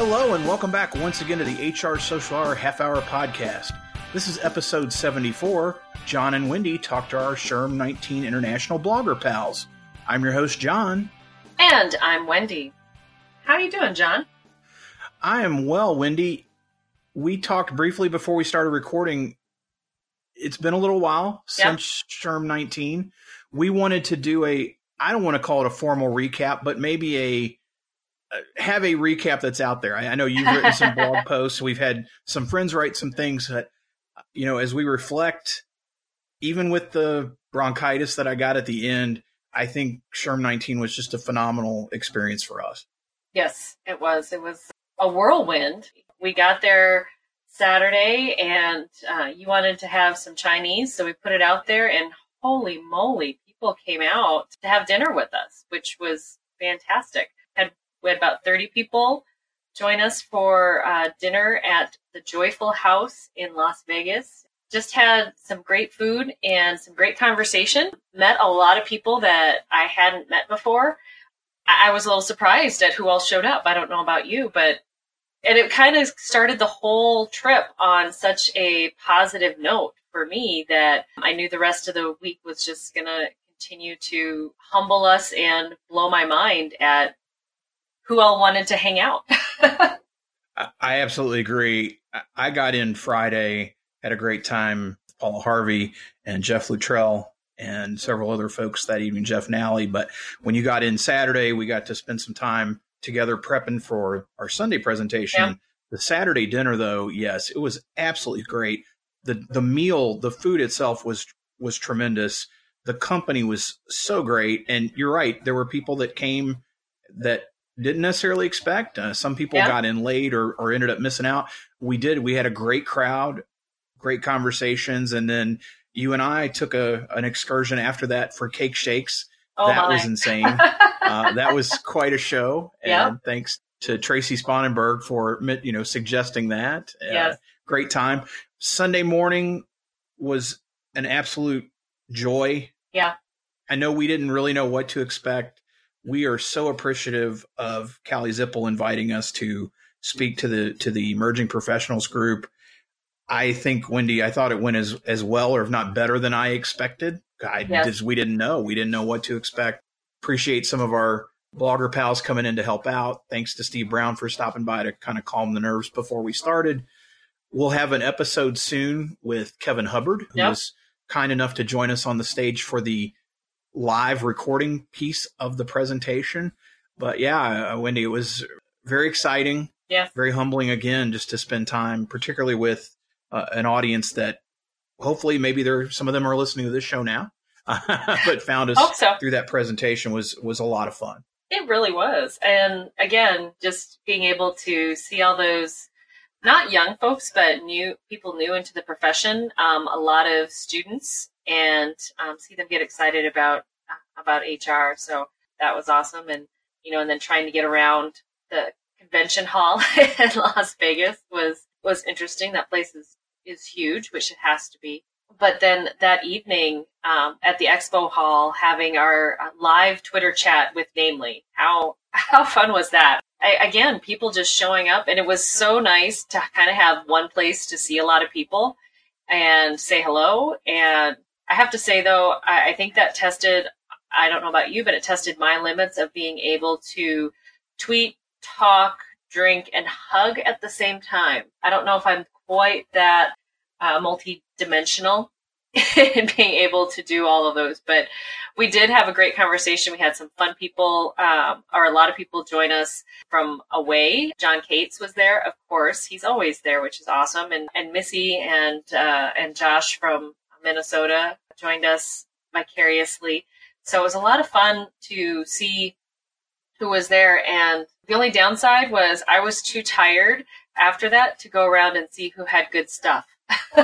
Hello, and welcome back once again to the HR Social Hour Half Hour Podcast. This is episode 74. Jon and Wendy talk to our SHRM 19 International Blogger pals. I'm your host, Jon. And I'm Wendy. How are you doing, Jon? I am well, Wendy. We talked briefly before we started recording. It's been a little while since SHRM 19. We wanted to do a, I don't want to call it a formal recap, but maybe a, have a recap that's out there. I, I know you've written some blog posts. We've had some friends write some things that, you know, as we reflect, even with the bronchitis that I got at the end, I think SHRM 19 was just a phenomenal experience for us. Yes, it was. It was a whirlwind. We got there Saturday, and uh, you wanted to have some Chinese, so we put it out there, and holy moly, people came out to have dinner with us, which was fantastic. We had about thirty people join us for uh, dinner at the Joyful House in Las Vegas. Just had some great food and some great conversation. Met a lot of people that I hadn't met before. I I was a little surprised at who all showed up. I don't know about you, but and it kind of started the whole trip on such a positive note for me that I knew the rest of the week was just going to continue to humble us and blow my mind at who all wanted to hang out. I- absolutely agree. I- got in Friday, had a great time. Paula Harvey and Jeff Luttrell and several other folks that evening, Jeff Nally. But when you got in Saturday, we got to spend some time together prepping for our Sunday presentation. Yeah. The Saturday dinner, though, yes, it was absolutely great. the The meal, the food itself was was tremendous. The company was so great, and you're right. There were people that came that didn't necessarily expect. Uh, some people Yeah. got in late or, or ended up missing out. We did. We had a great crowd, great conversations, and then you and I took a an excursion after that for cake shakes. oh that my. was insane. uh, that was quite a show. And Yeah. thanks to Tracie Sponenberg for you know suggesting that. Uh, Yes. great time. Sunday morning was an absolute joy. Yeah. I know we didn't really know what to expect. We are so appreciative of Callie Zipple inviting us to speak to the to the emerging professionals group. I think Wendy, I thought it went as as well or if not better than I expected. I Yes. just we didn't know. We didn't know what to expect. Appreciate some of our blogger pals coming in to help out. Thanks to Steve Brown for stopping by to kind of calm the nerves before we started. We'll have an episode soon with Kevin Hubbard, who Yep. was kind enough to join us on the stage for the live recording piece of the presentation. But yeah, uh, Wendy, it was very exciting, Yeah. very humbling again, just to spend time, particularly with uh, an audience that hopefully maybe there some of them are listening to this show now, but found us so. through that presentation was was a lot of fun. It really was. And again, just being able to see all those not young folks, but new people new into the profession, um, a lot of students, and um, see them get excited about about HR. So that was awesome. And you know, and then trying to get around the convention hall in Las Vegas was was interesting. That place is is huge, which it has to be. But then that evening um, at the expo hall, having our uh, live Twitter chat with Namely, how how fun was that? I, again, people just showing up, and it was so nice to kind of have one place to see a lot of people and say hello. And I have to say, though, I, I think that tested. I don't know about you, but it tested my limits of being able to tweet, talk, drink, and hug at the same time. I don't know if I'm quite that uh, multi-dimensional in being able to do all of those, but we did have a great conversation. We had some fun people, um, or a lot of people join us from away. John Cates was there, of course. He's always there, which is awesome. And and Missy and uh, and Josh from Minnesota joined us vicariously. So it was a lot of fun to see who was there. And the only downside was I was too tired after that to go around and see who had good stuff.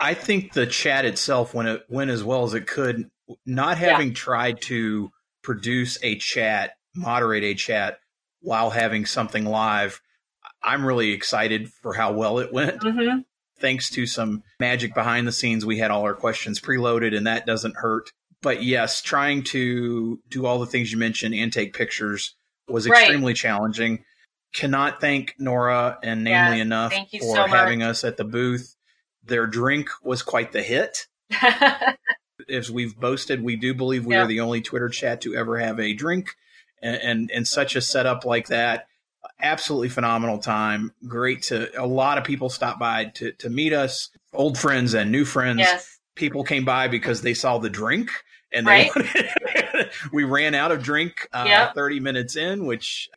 I think the chat itself went it went as well as it could. Not having tried to produce a chat, moderate a chat while having something live, I'm really excited for how well it went. hmm Thanks to some magic behind the scenes, we had all our questions preloaded, and that doesn't hurt. But yes, trying to do all the things you mentioned and take pictures was Right. extremely challenging. cannot thank Nora and Namely Yes, enough for so having us at the booth. Their drink was quite the hit. As we've boasted, we do believe we Yeah. are the only Twitter chat to ever have a drink and, and, and such a setup like that. Absolutely phenomenal time. Great to a lot of people stopped by to, to meet us, old friends and new friends. yes. People came by because they saw the drink and they Right. wanted, we ran out of drink uh, Yep. 30 minutes in, which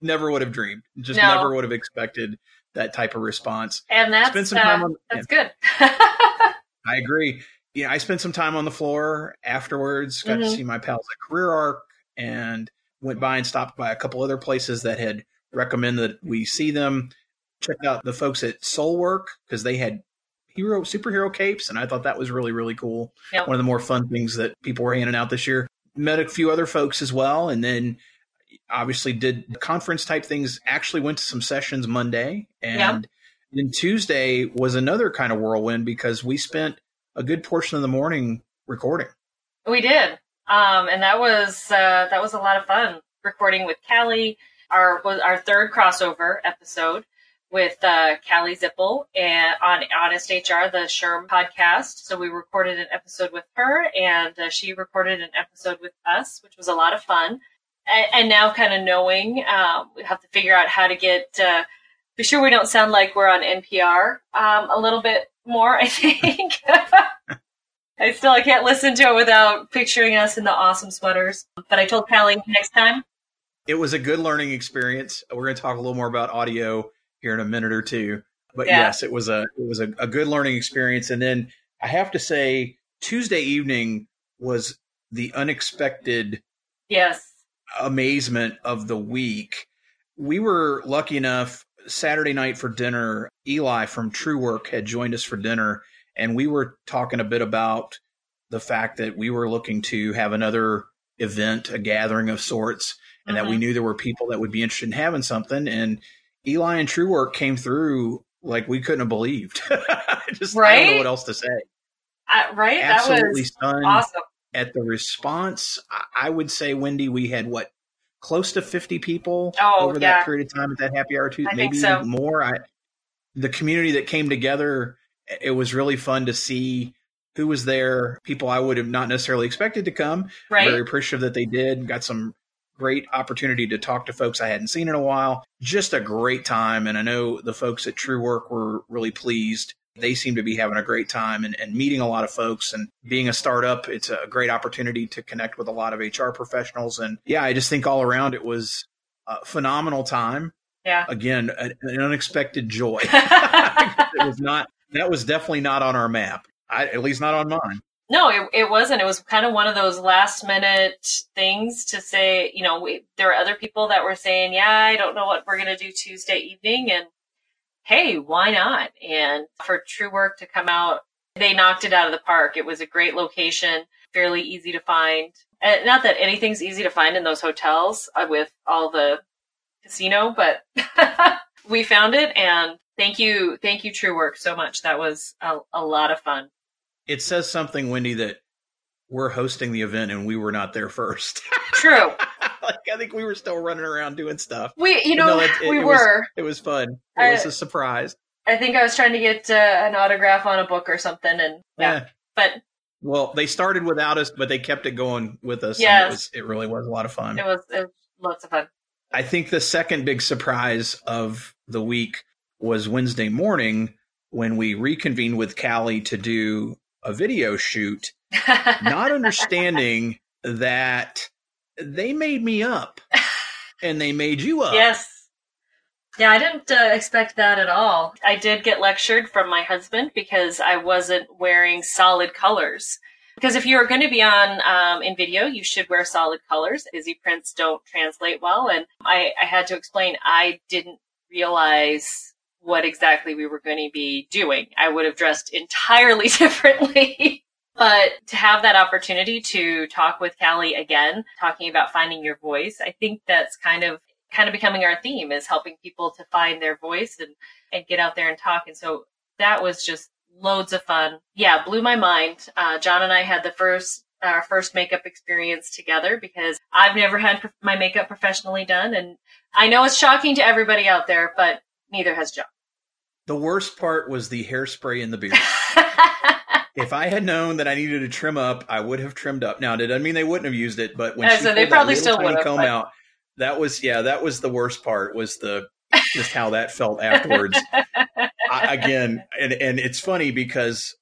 never would have dreamed. Just No. never would have expected that type of response. And that's Spend some time uh, on- that's good. I agree. Yeah, I spent some time on the floor afterwards, got to Mhm. see my pals at CareerArc, and went by and stopped by a couple other places that had recommended that we see them. Check out the folks at Soulwork because they had hero superhero capes, and I thought that was really really cool. Yep. One of the more fun things that people were handing out this year. Met a few other folks as well, and then obviously did conference type things. Actually went to some sessions Monday, and then Tuesday was another kind of whirlwind because we spent a good portion of the morning recording. We did, um, and that was uh, that was a lot of fun recording with Callie. Our was our third crossover episode with uh, Callie Zipple and on Honest HR, the SHRM podcast. So we recorded an episode with her, and uh, she recorded an episode with us, which was a lot of fun. And, and now, kind of knowing, um, we have to figure out how to get uh, be sure we don't sound like we're on NPR um, a little bit more. I think. I still I can't listen to it without picturing us in the awesome sweaters. But I told Callie next time. It was a good learning experience. We're going to talk a little more about audio here in a minute or two. But Yeah. yes, it was a it was a, a good learning experience. And then I have to say, Tuesday evening was the unexpected Yes. amazement of the week. We were lucky enough Saturday night for dinner. Eli from Truework had joined us for dinner, and we were talking a bit about the fact that we were looking to have another event, a gathering of sorts, and that we Mhm. knew there were people that would be interested in having something. And Eli and Truework came through like we couldn't have believed. Just I don't know what else to say. Uh, right? Absolutely that stunned was awesome. at the response. I- I would say, Wendy, we had what close to fifty people Oh, over yeah. that period of time at that happy hour too, I maybe so. more. I the community that came together. It was really fun to see who was there. People I would have not necessarily expected to come. Right? Very appreciative that they did. Got some great opportunity to talk to folks I hadn't seen in a while. Just a great time. And I know the folks at Truework were really pleased. They seem to be having a great time and, and meeting a lot of folks. And being a startup, it's a great opportunity to connect with a lot of HR professionals. And yeah, I just think all around it was a phenomenal time. Yeah. Again, an, an unexpected joy. it was not, that was definitely not on our map. I, at least not on mine. No, it, it wasn't. It was kind of one of those last minute things to say, you know, we, there were other people that were saying, yeah, I don't know what we're going to do Tuesday evening. And hey, why not? And for Truework to come out, they knocked it out of the park. It was a great location, fairly easy to find. And not that anything's easy to find in those hotels uh, with all the casino, but we found it. And thank you, thank you, Truework, so much. That was a, a lot of fun. It says something, Wendy, that we're hosting the event and we were not there first. True. like I think we were still running around doing stuff. We, you know, it- it- we it was- were. It was fun. It I- was a surprise. I think I was trying to get uh, an autograph on a book or something, and yeah. Yeah. But Well, they started without us, but they kept it going with us. Yes. It, was, it really was a lot of fun. it was, it was lots of fun. I think the second big surprise of the week was Wednesday morning when we reconvened with Callie to do a video shoot, not understanding that they made me up and they made you up. yes. Yeah, I didn't uh, expect that at all. I did get lectured from my husband because I wasn't wearing solid colors. Because if you're going to be on um, in video, you should wear solid colors. Busy prints don't translate well, and I, I had to explain I didn't realize what exactly we were going to be doing. I would have dressed entirely differently. but to have that opportunity to talk with Callie again, talking about finding your voice, I think that's kind of kind of becoming our theme is helping people to find their voice and and get out there and talk. And so that was just loads of fun. Yeah, blew my mind. Uh, Jon and I had the first our first makeup experience together because I've never had my makeup professionally done. And I know it's shocking to everybody out there, but neither has Jon. The worst part was the hairspray in the beard. if I had known that I needed to trim up, I would have trimmed up. Now, that doesn't mean they wouldn't have used it, but when Yeah, she so they probably still would have, comb out, that was yeah, that was the worst part. Was the just how that felt afterwards. I, again, and and it's funny because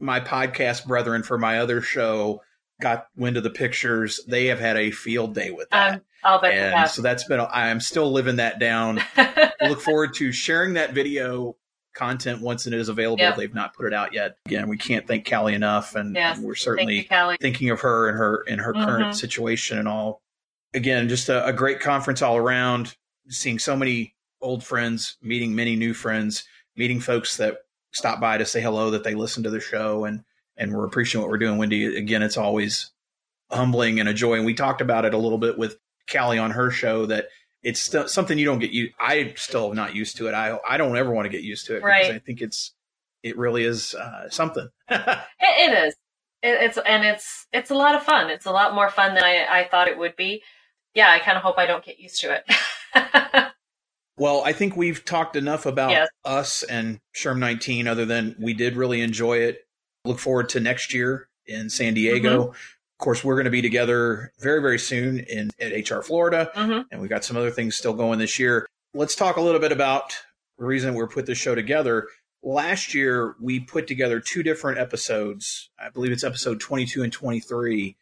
my podcast brethren for my other show got wind of the pictures. They have had a field day with that. um, I'll bet and so that's been i'm still living that down look forward to sharing that video content once it is available Yep. they've not put it out yet again we can't thank callie enough and, Yes. and we're certainly you, thinking of her and her in her current Mhm. situation and all again just a, a great conference all around seeing so many old friends meeting many new friends meeting folks that stop by to say hello that they listen to the show and and we're appreciating what we're doing wendy again it's always humbling and a joy and we talked about it a little bit with callie on her show that it's still something you don't get you i still am not used to it i i don't ever want to get used to it Right. because i think it's it really is uh, something It, it is. It, it's and it's it's a lot of fun. It's a lot more fun than I, I thought it would be. Yeah, I kind of hope I don't get used to it. Well, I think we've talked enough about Yes. us and SHRM 19, other than we did really enjoy it. Look forward to next year in San Diego. Mm-hmm. Of course, we're going to be together very, very soon in at HR Florida, hmm and we've got some other things still going this year. Let's talk a little bit about the reason we put this show together. Last year, we put together two different episodes. I believe it's episode 22 and 23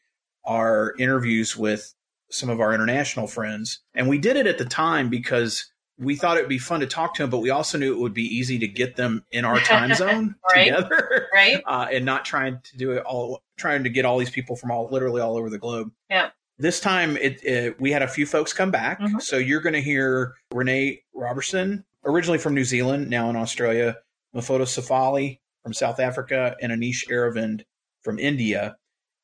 are interviews with some of our international friends. And we did it at the time because we thought it would be fun to talk to them, but we also knew it would be easy to get them in our time zone Right. together Right? uh, and not trying to do it all, trying to get all these people from all, literally all over the globe. Yeah. This time, it, it we had a few folks come back, Mhm. so you're going to hear Renee Robson, originally from New Zealand, now in Australia, Mofota Sefali from South Africa, and Anish Aravind from India.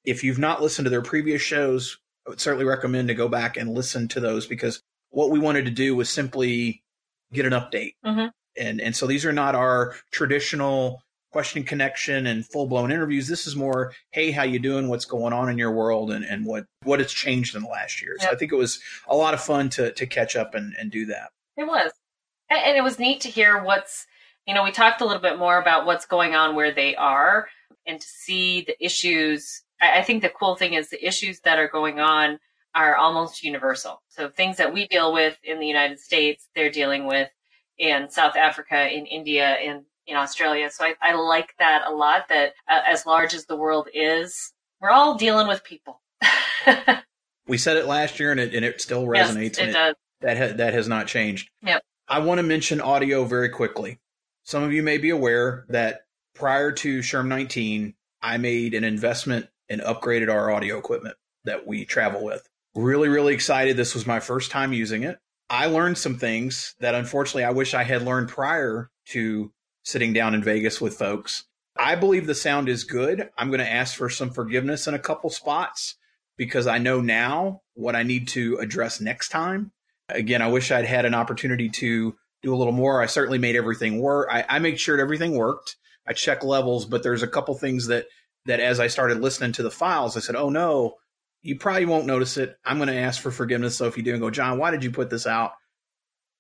If you've not listened to their previous shows, I would certainly recommend to go back and listen to those because what we wanted to do was simply get an update. Mhm. And and so these are not our traditional question connection and full blown interviews. This is more, hey, how you doing? What's going on in your world and, and what what has changed in the last year. So I think it was a lot of fun to to catch up and, and do that. It was. And and it was neat to hear what's, you know, we talked a little bit more about what's going on where they are and to see the issues. I I think the cool thing is the issues that are going on are almost universal. So things that we deal with in the United States, they're dealing with in South Africa, in India, in, in Australia. So I, I like that a lot that uh, as large as the world is, we're all dealing with people. We said it last year and it and it still Yes, resonates. it and it- does. that ha- that has not changed. Yep. I want to mention audio very quickly. Some of you may be aware that prior to SHRM 19, I made an investment and upgraded our audio equipment that we travel with. Really, really excited. This was my first time using it. I learned some things that unfortunately I wish I had learned prior to sitting down in Vegas with folks. I believe the sound is good. I'm going to ask for some forgiveness in a couple spots because I know now what I need to address next time again, I wish I'd had an opportunity to do a little more. I certainly made everything work. I, I made sure everything worked. I checked levels, but there's a couple things that that as I started listening to the files, I said, "Oh no, you probably won't notice it. I'm going to ask for forgiveness." So if you do, and go, Jon, why did you put this out?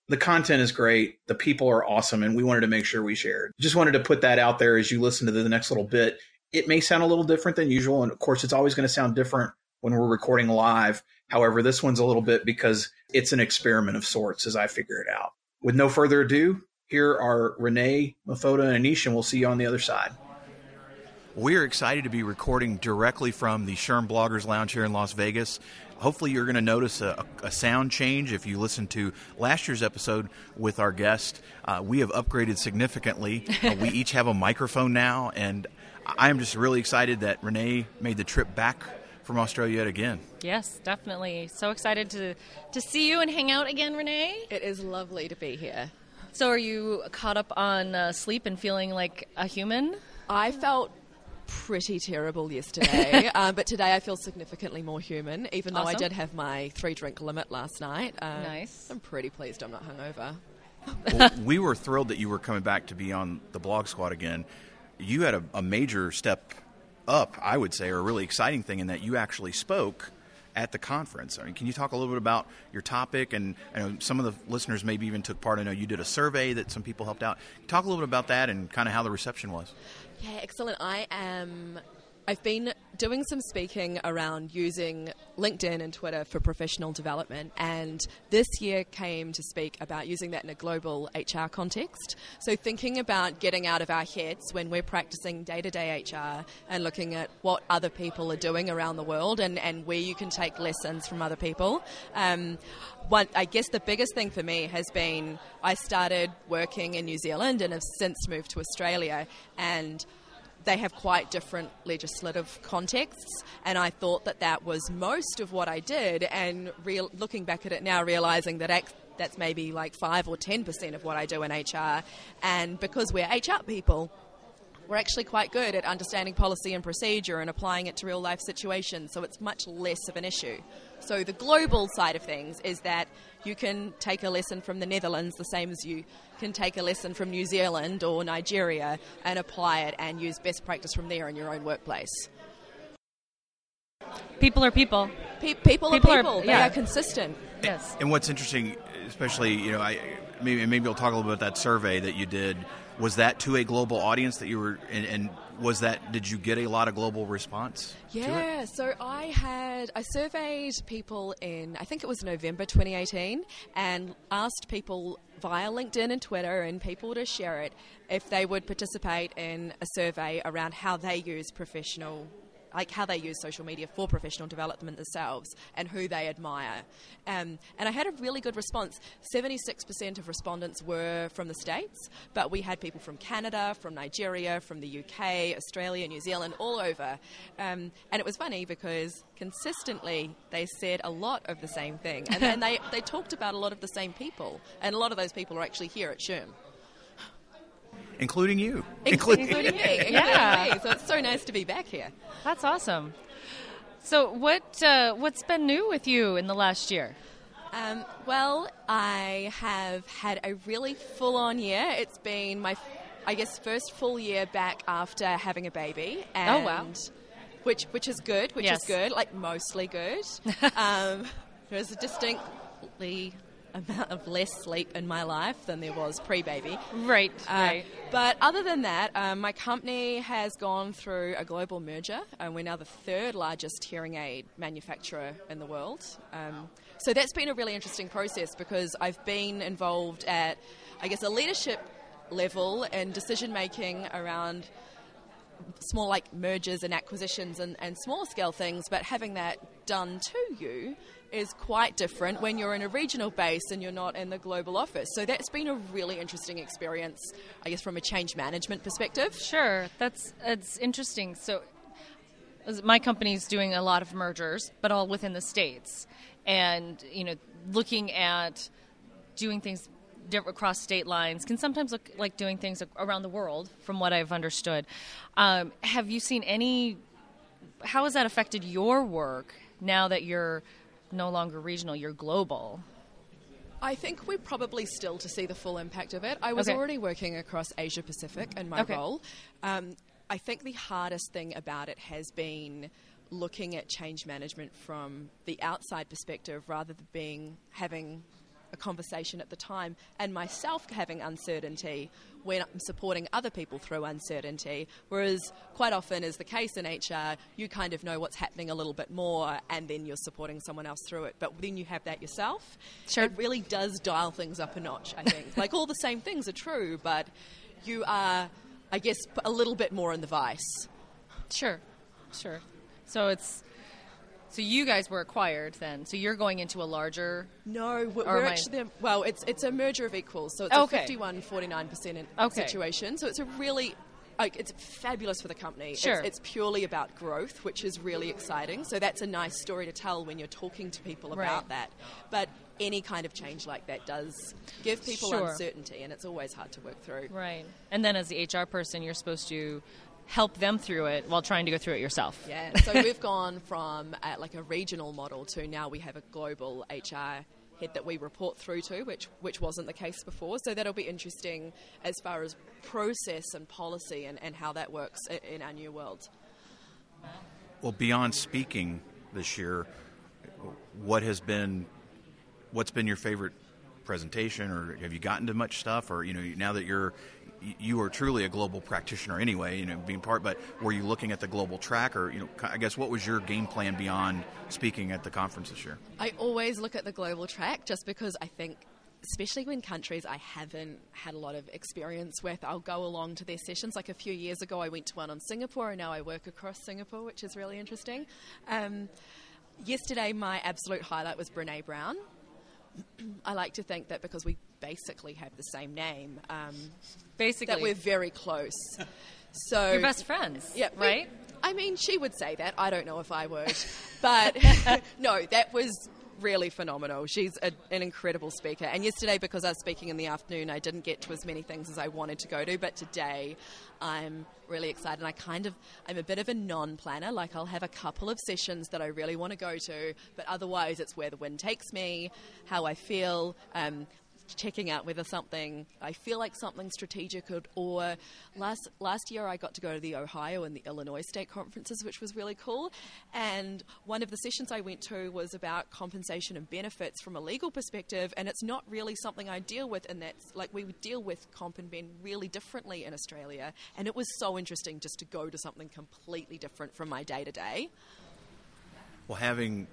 The content is great. The people are awesome, and we wanted to make sure we shared. Just wanted to put that out there as you listen to the next little bit. It may sound a little different than usual, and of course, it's always going to sound different when we're recording live. However, this one's a little bit because it's an experiment of sorts as I figure it out. With no further ado, here are Renee, Mofota, and Anish, and we'll see you on the other side. We're excited to be recording directly from the SHRM Bloggers Lounge here in Las Vegas. Hopefully, you're going to notice a, a sound change if you listen to last year's episode with our guest. Uh, we have upgraded significantly. Uh, we each have a microphone now, and I am just really excited that Renee made the trip back from Australia yet again. Yes, definitely. So excited to to see you and hang out again, Renee. It is lovely to be here. So, are you caught up on uh, sleep and feeling like a human? I felt pretty terrible yesterday, uh, but today I feel significantly more human, even though I did have my three drink limit last night. Uh, Nice. I'm pretty pleased I'm not hungover. well, we were thrilled that you were coming back to be on the blog squad again. You had a, a major step up, I would say, or a really exciting thing in that you actually spoke at the conference. I mean, can you talk a little bit about your topic? And I know some of the listeners maybe even took part. I know you did a survey that some people helped out. Talk a little bit about that and kind of how the reception was. Yeah, excellent. I am I've been doing some speaking around using LinkedIn and Twitter for professional development, and this year came to speak about using that in a global HR context. So, thinking about getting out of our heads when we're practicing day to day HR and looking at what other people are doing around the world and, and where you can take lessons from other people. Um, one, I guess the biggest thing for me has been I started working in New Zealand and have since moved to Australia, and they have quite different legislative contexts, and I thought that that was most of what I did. And real, looking back at it now, realizing that that's maybe like five or ten percent of what I do in HR, and because we're HR people, we're actually quite good at understanding policy and procedure and applying it to real life situations, so it's much less of an issue. So, the global side of things is that you can take a lesson from the Netherlands the same as you can take a lesson from New Zealand or Nigeria and apply it and use best practice from there in your own workplace. People are people. Pe- people, people, are people. Are, yeah. They are consistent. Yes. And what's interesting, especially, you know, I maybe maybe we'll talk a little bit about that survey that you did was that to a global audience that you were and, and was that did you get a lot of global response yeah so i had i surveyed people in i think it was november 2018 and asked people via linkedin and twitter and people to share it if they would participate in a survey around how they use professional like how they use social media for professional development themselves and who they admire. Um, and I had a really good response. 76% of respondents were from the States, but we had people from Canada, from Nigeria, from the UK, Australia, New Zealand, all over. Um, and it was funny because consistently they said a lot of the same thing. And, they, they talked about a lot of the same people. And a lot of those people are actually here at SHRM including you, including, including me. Yeah, so it's so nice to be back here. That's awesome. So, what uh, what's been new with you in the last year? Um, well, I have had a really full on year. It's been my, I guess, first full year back after having a baby. And oh wow! Which which is good. Which yes. is good. Like mostly good. um, there's a distinctly amount of less sleep in my life than there was pre-baby. Right, uh, right. But other than that, um, my company has gone through a global merger, and we're now the third largest hearing aid manufacturer in the world. Um, so that's been a really interesting process because I've been involved at, I guess, a leadership level and decision making around small like mergers and acquisitions and, and small scale things, but having that done to you is quite different when you're in a regional base and you're not in the global office. So that's been a really interesting experience, I guess, from a change management perspective. Sure, that's it's interesting. So my company's doing a lot of mergers, but all within the states, and you know, looking at doing things across state lines can sometimes look like doing things around the world, from what I've understood. Um, have you seen any? How has that affected your work now that you're no longer regional, you're global. I think we're probably still to see the full impact of it. I was okay. already working across Asia Pacific in my okay. role. Um, I think the hardest thing about it has been looking at change management from the outside perspective rather than being having a conversation at the time and myself having uncertainty when I'm supporting other people through uncertainty. Whereas quite often is the case in HR, you kind of know what's happening a little bit more and then you're supporting someone else through it. But then you have that yourself. Sure. It really does dial things up a notch, I think. like all the same things are true, but you are, I guess, a little bit more in the vice. Sure, sure. So it's so you guys were acquired then. So you're going into a larger. No, we're, we're actually well. It's it's a merger of equals. So it's okay. a 51, 49 percent okay. situation. So it's a really like, it's fabulous for the company. Sure. It's, it's, purely about growth, which is really exciting. So that's a nice story to tell when you're talking to people about right. that. But any kind of change like that does give people sure. uncertainty, and it's always hard to work through. Right. And then as the HR person, you're supposed to help them through it while trying to go through it yourself. Yeah, so we've gone from uh, like a regional model to now we have a global HR head that we report through to, which which wasn't the case before. So that'll be interesting as far as process and policy and, and how that works in, in our new world. Well, beyond speaking this year, what has been what's been your favorite presentation, or have you gotten to much stuff, or you know now that you're you are truly a global practitioner anyway, you know, being part. But were you looking at the global track, or you know, I guess what was your game plan beyond speaking at the conference this year? I always look at the global track just because I think especially when countries I haven't had a lot of experience with, I'll go along to their sessions. Like a few years ago, I went to one on Singapore, and now I work across Singapore, which is really interesting. Um, yesterday, my absolute highlight was Brene Brown. I like to think that because we basically have the same name, um, Basically, that we're very close. So you're best friends. yeah, we- right. I mean, she would say that. I don't know if I would, but no, that was really phenomenal. She's a, an incredible speaker. And yesterday, because I was speaking in the afternoon, I didn't get to as many things as I wanted to go to. But today, I'm really excited. And I kind of, I'm a bit of a non-planner. Like I'll have a couple of sessions that I really want to go to, but otherwise, it's where the wind takes me, how I feel. Um, checking out whether something I feel like something strategic or, or last last year I got to go to the Ohio and the Illinois state conferences which was really cool. And one of the sessions I went to was about compensation and benefits from a legal perspective and it's not really something I deal with and that's like we deal with comp and ben really differently in Australia and it was so interesting just to go to something completely different from my day to day Well, having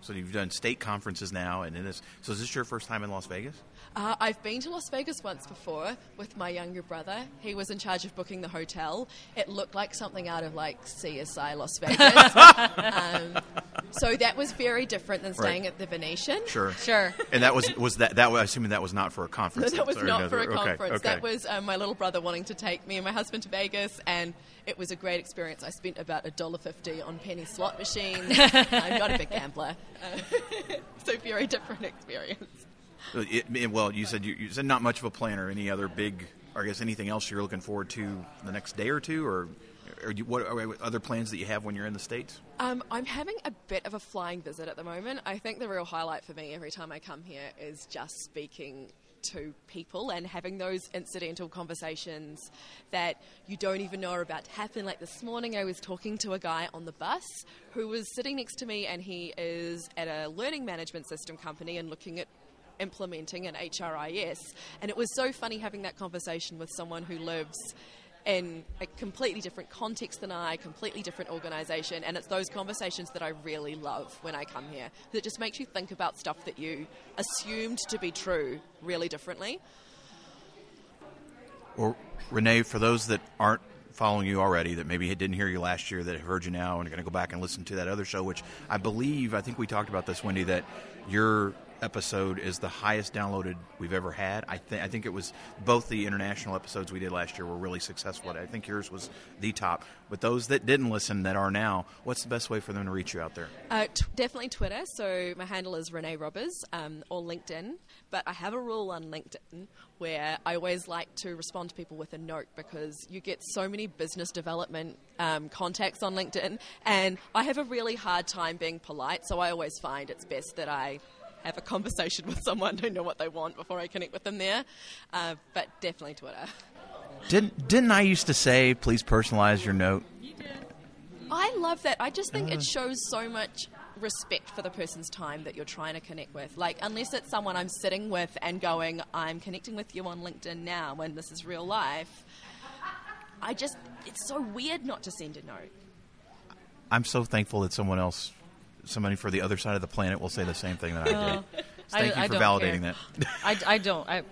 so you've done state conferences now, and in this, so is this your first time in Las Vegas? Uh, I've been to Las Vegas once before with my younger brother. He was in charge of booking the hotel. It looked like something out of like CSI Las Vegas. um, so that was very different than staying Right. at the Venetian. Sure, Sure. And that was was that that was assuming that was not for a No, conference. that was Or not no, for a okay, conference. okay. That was um, my little brother wanting to take me and my husband to Vegas, and it was a great experience. I spent about a dollar fifty on penny slot machines. I'm not a big gambler, uh, so very different experience. It, it- well, you said you, you said not much of a plan or any other big, or I guess anything else you're looking forward to the next day or two, or, or you, what are other plans that you have when you're in the states? Um, I'm having a bit of a flying visit at the moment. I think the real highlight for me every time I come here is just speaking to people and having those incidental conversations that you don't even know are about to happen. Like this morning, I was talking to a guy on the bus who was sitting next to me, and he is at a learning management system company and looking at implementing an HRIS. And it was so funny having that conversation with someone who lives in a completely different context than I, completely different organisation, and it's those conversations that I really love when I come here. That just makes you think about stuff that you assumed to be true really differently. Or Renee, for those that aren't following you already, that maybe didn't hear you last year, that have heard you now, and are going to go back and listen to that other show, which I believe, I think we talked about this, Wendy, that your episode is the highest downloaded we've ever had. I think I think it was both the international episodes we did last year were really successful. I think yours was the top. But those that didn't listen, that are now, what's the best way for them to reach you out there? Uh, t- definitely Twitter. So my handle is Renee Roberz um, or LinkedIn. But I have a rule on LinkedIn where I always like to respond to people with a note because you get so many business development um, contacts on LinkedIn, and I have a really hard time being polite. So I always find it's best that I have a conversation with someone to know what they want before I connect with them there. Uh, but definitely Twitter. Didn't didn't I used to say please personalize your note? I love that. I just think it shows so much respect for the person's time that you're trying to connect with. Like, unless it's someone I'm sitting with and going, I'm connecting with you on LinkedIn now when this is real life, I just, it's so weird not to send a note. I'm so thankful that someone else, somebody for the other side of the planet, will say the same thing that I did. Thank I- you for don't validating care. that. I, I don't. I,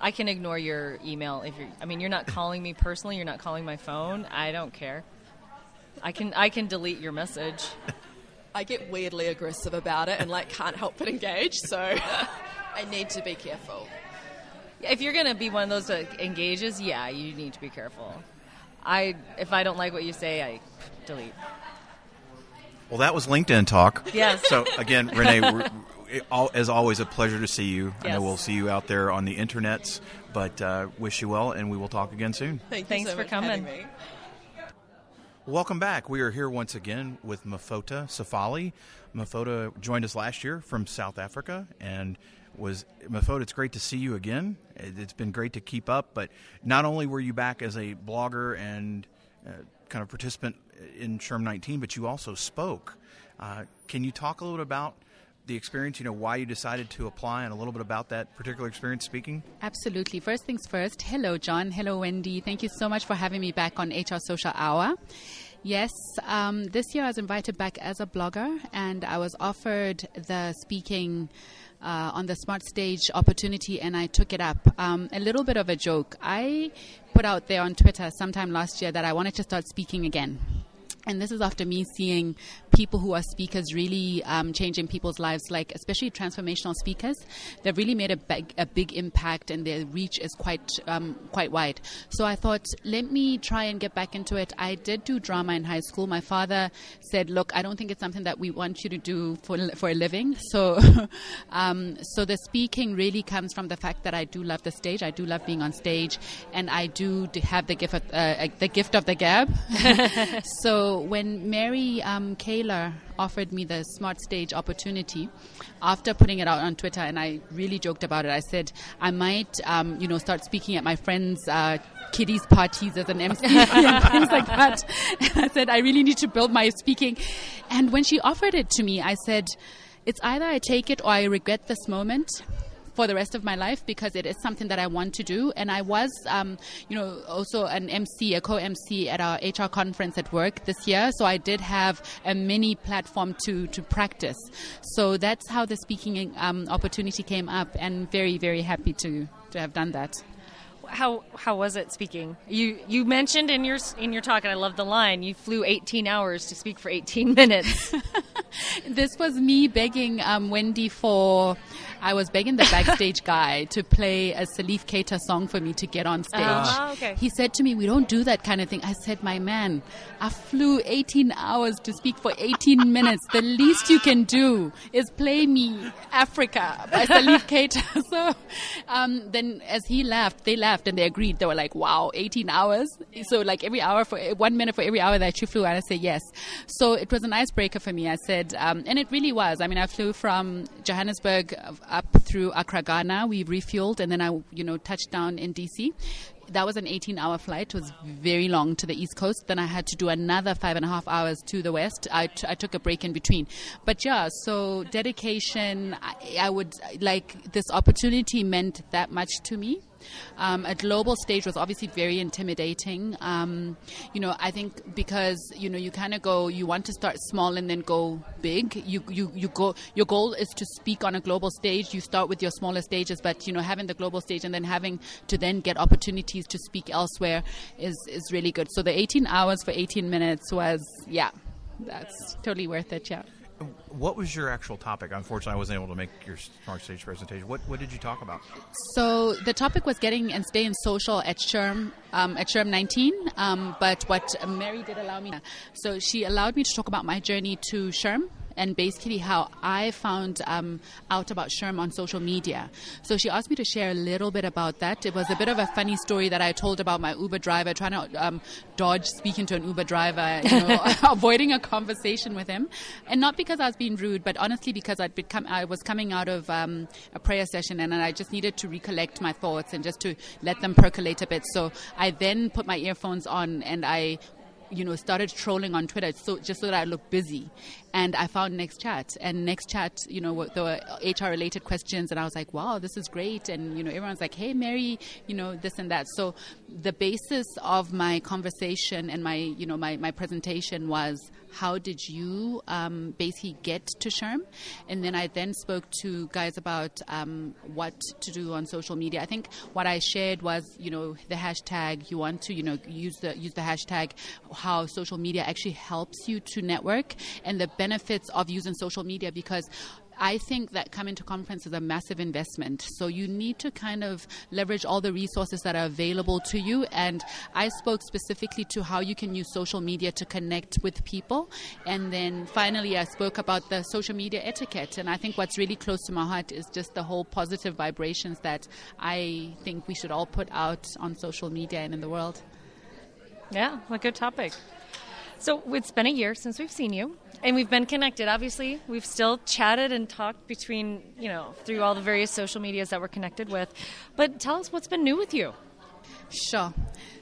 I can ignore your email if you're. I mean, you're not calling me personally. You're not calling my phone. I don't care. I can I can delete your message. I get weirdly aggressive about it and, like, can't help but engage, so I need to be careful. If you're gonna be one of those that engages, yeah, you need to be careful. I if I don't like what you say, I delete. Well, that was LinkedIn talk. Yes. So again, Renee, we're, it, all, as always, a pleasure to see you. Yes. I know we'll see you out there on the internets, but uh, wish you well, and we will talk again soon. Thank you Thanks so for much coming. Welcome back. We are here once again with Mofota Sefali. Mofota joined us last year from South Africa and was Mofota. It's great to see you again. It- It's been great to keep up, but not only were you back as a blogger and uh, kind of participant in SHRM 19, but you also spoke. Uh, can you talk a little bit about the experience, you know, why you decided to apply and a little bit about that particular experience speaking? Absolutely. First things first, hello, Jon. Hello, Wendy. Thank you so much for having me back on HR Social Hour. Yes, um, this year I was invited back as a blogger and I was offered the speaking. Uh, on the smart stage opportunity and I took it up. Um, a little bit of a joke. I put out there on Twitter sometime last year that I wanted to start speaking again. And this is after me seeing people who are speakers really um, changing people's lives, like especially transformational speakers. They've really made a big, a big impact, and their reach is quite um, quite wide. So I thought, let me try and get back into it. I did do drama in high school. My father said, "Look, I don't think it's something that we want you to do for for a living." So, um, so the speaking really comes from the fact that I do love the stage. I do love being on stage, and I do have the gift of, uh, the gift of the gab. so when Mary um, Kaylor offered me the Smart Stage opportunity, after putting it out on Twitter, and I really joked about it, I said I might, um, you know, start speaking at my friends' uh, kiddies parties as an MC and things like that. And I said I really need to build my speaking. And when she offered it to me, I said, it's either I take it or I regret this moment for the rest of my life because it is something that I want to do. And I was, um, you know, also an MC, a co-MC at our HR conference at work this year. So I did have a mini platform to to practice. So that's how the speaking um, opportunity came up, and very very happy to to have done that how how was it speaking? You you mentioned in your in your talk, and I love the line. You flew 18 hours to speak for 18 minutes. this was me begging um, Wendy for I was begging the backstage guy to play a Salif Keita song for me to get on stage. Uh, okay. He said to me, "We don't do that kind of thing." I said, "My man, I flew 18 hours to speak for 18 minutes. The least you can do is play me Africa by Salif Keita." so um, then, as he left, they left and they agreed. They were like, "Wow, 18 hours!" So like every hour for one minute for every hour that you flew, and I said yes. So it was an icebreaker for me. I said, um, and it really was. I mean, I flew from Johannesburg up through Accra, Ghana. We refueled, and then I, you know, touched down in DC. That was an 18 hour flight. It was very long to the East Coast. Then I had to do another five and a half hours to the West. I, t- I took a break in between. But yeah, so dedication, I, I would like this opportunity meant that much to me. Um, a global stage was obviously very intimidating. Um, you know, I think because you know you kind of go, you want to start small and then go big. You you you go. Your goal is to speak on a global stage. You start with your smaller stages, but you know having the global stage and then having to then get opportunities to speak elsewhere is is really good. So the 18 hours for 18 minutes was yeah, that's totally worth it. Yeah. What was your actual topic? Unfortunately, I wasn't able to make your smart stage presentation. What what did you talk about? So the topic was getting and staying social at SHRM um, at SHRM 19. Um, but what Mary did allow me, so she allowed me to talk about my journey to SHRM and basically how I found um, out about SHRM on social media. So she asked me to share a little bit about that. It was a bit of a funny story that I told about my Uber driver trying to um, dodge speaking to an Uber driver, you know, avoiding a conversation with him, and not because I was being rude, but honestly because I'd become I was coming out of um, a prayer session and I just needed to recollect my thoughts and just to let them percolate a bit. So I then put my earphones on and I you know, started trolling on Twitter so just so that I look busy. And I found NextChat, and NextChat, you know, there were HR related questions, and I was like, wow, this is great. And you know, everyone's like, hey, Mary, you know, this and that. So the basis of my conversation and my, you know, my my presentation was how did you um, basically get to SHRM? And then I then spoke to guys about um, what to do on social media. I think what I shared was, you know, the hashtag. You want to, you know, use the use the hashtag. How social media actually helps you to network and the benefits of using social media because I think that coming to conference is a massive investment. So you need to kind of leverage all the resources that are available to you. And I spoke specifically to how you can use social media to connect with people. And then finally, I spoke about the social media etiquette. And I think what's really close to my heart is just the whole positive vibrations that I think we should all put out on social media and in the world. Yeah, a good topic. So it's been a year since we've seen you, and we've been connected. Obviously, we've still chatted and talked between, you know, through all the various social medias that we're connected with. But tell us what's been new with you. Sure.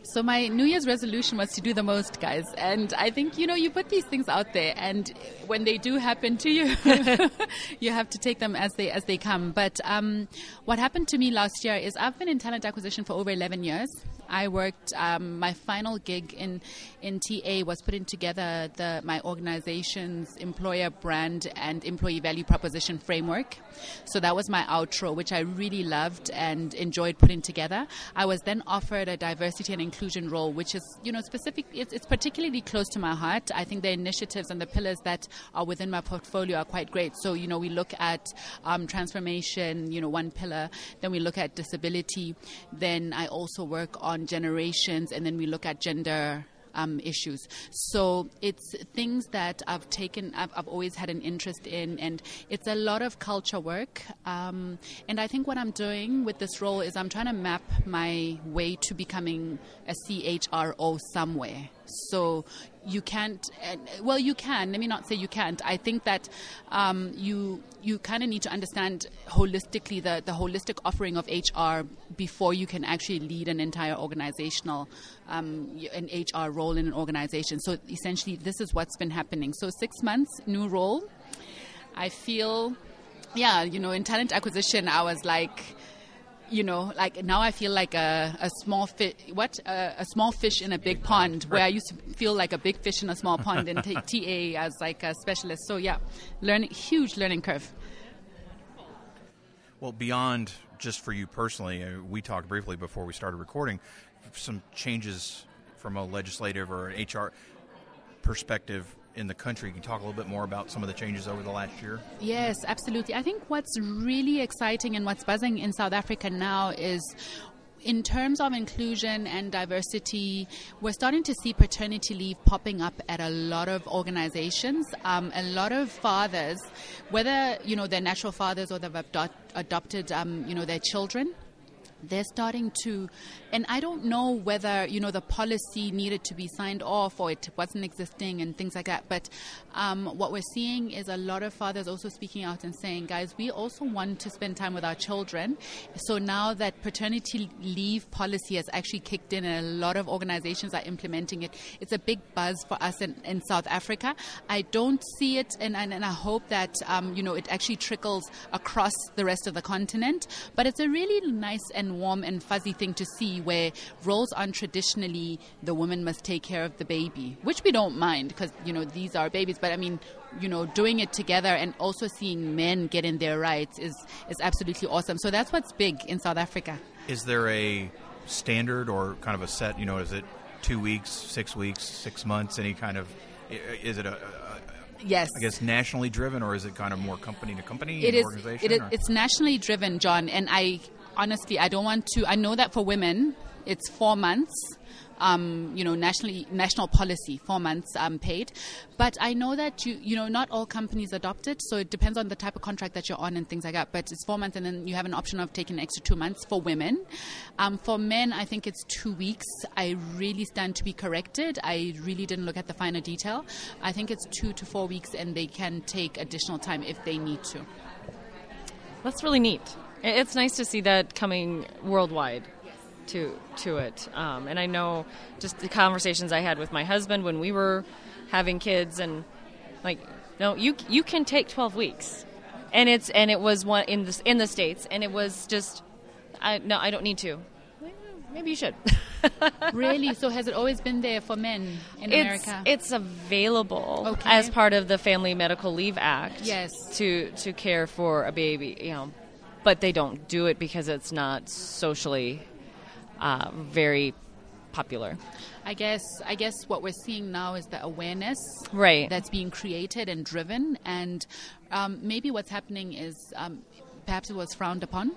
So my New Year's resolution was to do the most, guys. And I think, you know, you put these things out there and when they do happen to you, you have to take them as they as they come. But um, what happened to me last year is I've been in talent acquisition for over 11 years. I worked. Um, my final gig in in TA was putting together the my organization's employer brand and employee value proposition framework. So that was my outro, which I really loved and enjoyed putting together. I was then offered a diversity and inclusion role, which is you know specific. It's, it's particularly close to my heart. I think the initiatives and the pillars that are within my portfolio are quite great. So you know we look at um, transformation, you know one pillar. Then we look at disability. Then I also work on generations, and then we look at gender um, issues. So it's things that I've taken, I've, I've, always had an interest in, and it's a lot of culture work. Um, and I think what I'm doing with this role is I'm trying to map my way to becoming a CHRO somewhere. So you can't. Well, you can. Let me not say you can't. I think that um, you you kind of need to understand holistically the the holistic offering of HR before you can actually lead an entire organizational um, an HR role in an organization. So essentially, this is what's been happening. So six months, new role. I feel, yeah, you know, in talent acquisition, I was like you know, like now I feel like a, a small fish. What a, a, small fish in a big, pond, where I used to feel like a big fish in a small pond in t- TA as like a specialist. So yeah, learning huge learning curve. Well, beyond just for you personally, uh, we talked briefly before we started recording. Some changes from a legislative or an HR perspective in the country. Can you talk a little bit more about some of the changes over the last year? Yes, absolutely. I think what's really exciting and what's buzzing in South Africa now is in terms of inclusion and diversity, we're starting to see paternity leave popping up at a lot of organizations. Um, a lot of fathers, whether you know they're natural fathers or they've adopt, adopted, um, you know, their children they're starting to, and I don't know whether you know the policy needed to be signed off or it wasn't existing and things like that. But um, what we're seeing is a lot of fathers also speaking out and saying, guys, we also want to spend time with our children. So now that paternity leave policy has actually kicked in, and a lot of organizations are implementing it, it's a big buzz for us in, in South Africa. I don't see it, and, and, and I hope that um, you know it actually trickles across the rest of the continent. But it's a really nice and warm and fuzzy thing to see where roles aren't traditionally the woman must take care of the baby, which we don't mind because, you know, these are babies. But I mean, you know, doing it together and also seeing men get in their rights is, is absolutely awesome. So that's what's big in South Africa. Is there a standard or kind of a set, you know, is it two weeks, six weeks, six months, any kind of, is it a, yes i guess nationally driven or is it kind of more company to company it is organization it is, it's nationally driven jon and i honestly, I don't want to. I know that for women, it's four months. Um, you know, nationally national policy, four months um, paid. But I know that you you know not all companies adopt it, so it depends on the type of contract that you're on and things like that. But it's four months, and then you have an option of taking an extra two months for women. Um, for men, I think it's two weeks. I really stand to be corrected. I really didn't look at the finer detail. I think it's two to four weeks, and they can take additional time if they need to. That's really neat. It's nice to see that coming worldwide to to it. Um, and I know just the conversations I had with my husband when we were having kids, and like, no, you you can take twelve weeks, and it's and it was one in the in the states, and it was just, I no, I don't need to. Maybe you should. really? So has it always been there for men in it's, America? It's available okay. as part of the Family Medical Leave Act. Yes. To to care for a baby, you know, but they don't do it because it's not socially uh, very popular. I guess I guess what we're seeing now is the awareness right. that's being created and driven, and um, maybe what's happening is um, perhaps it was frowned upon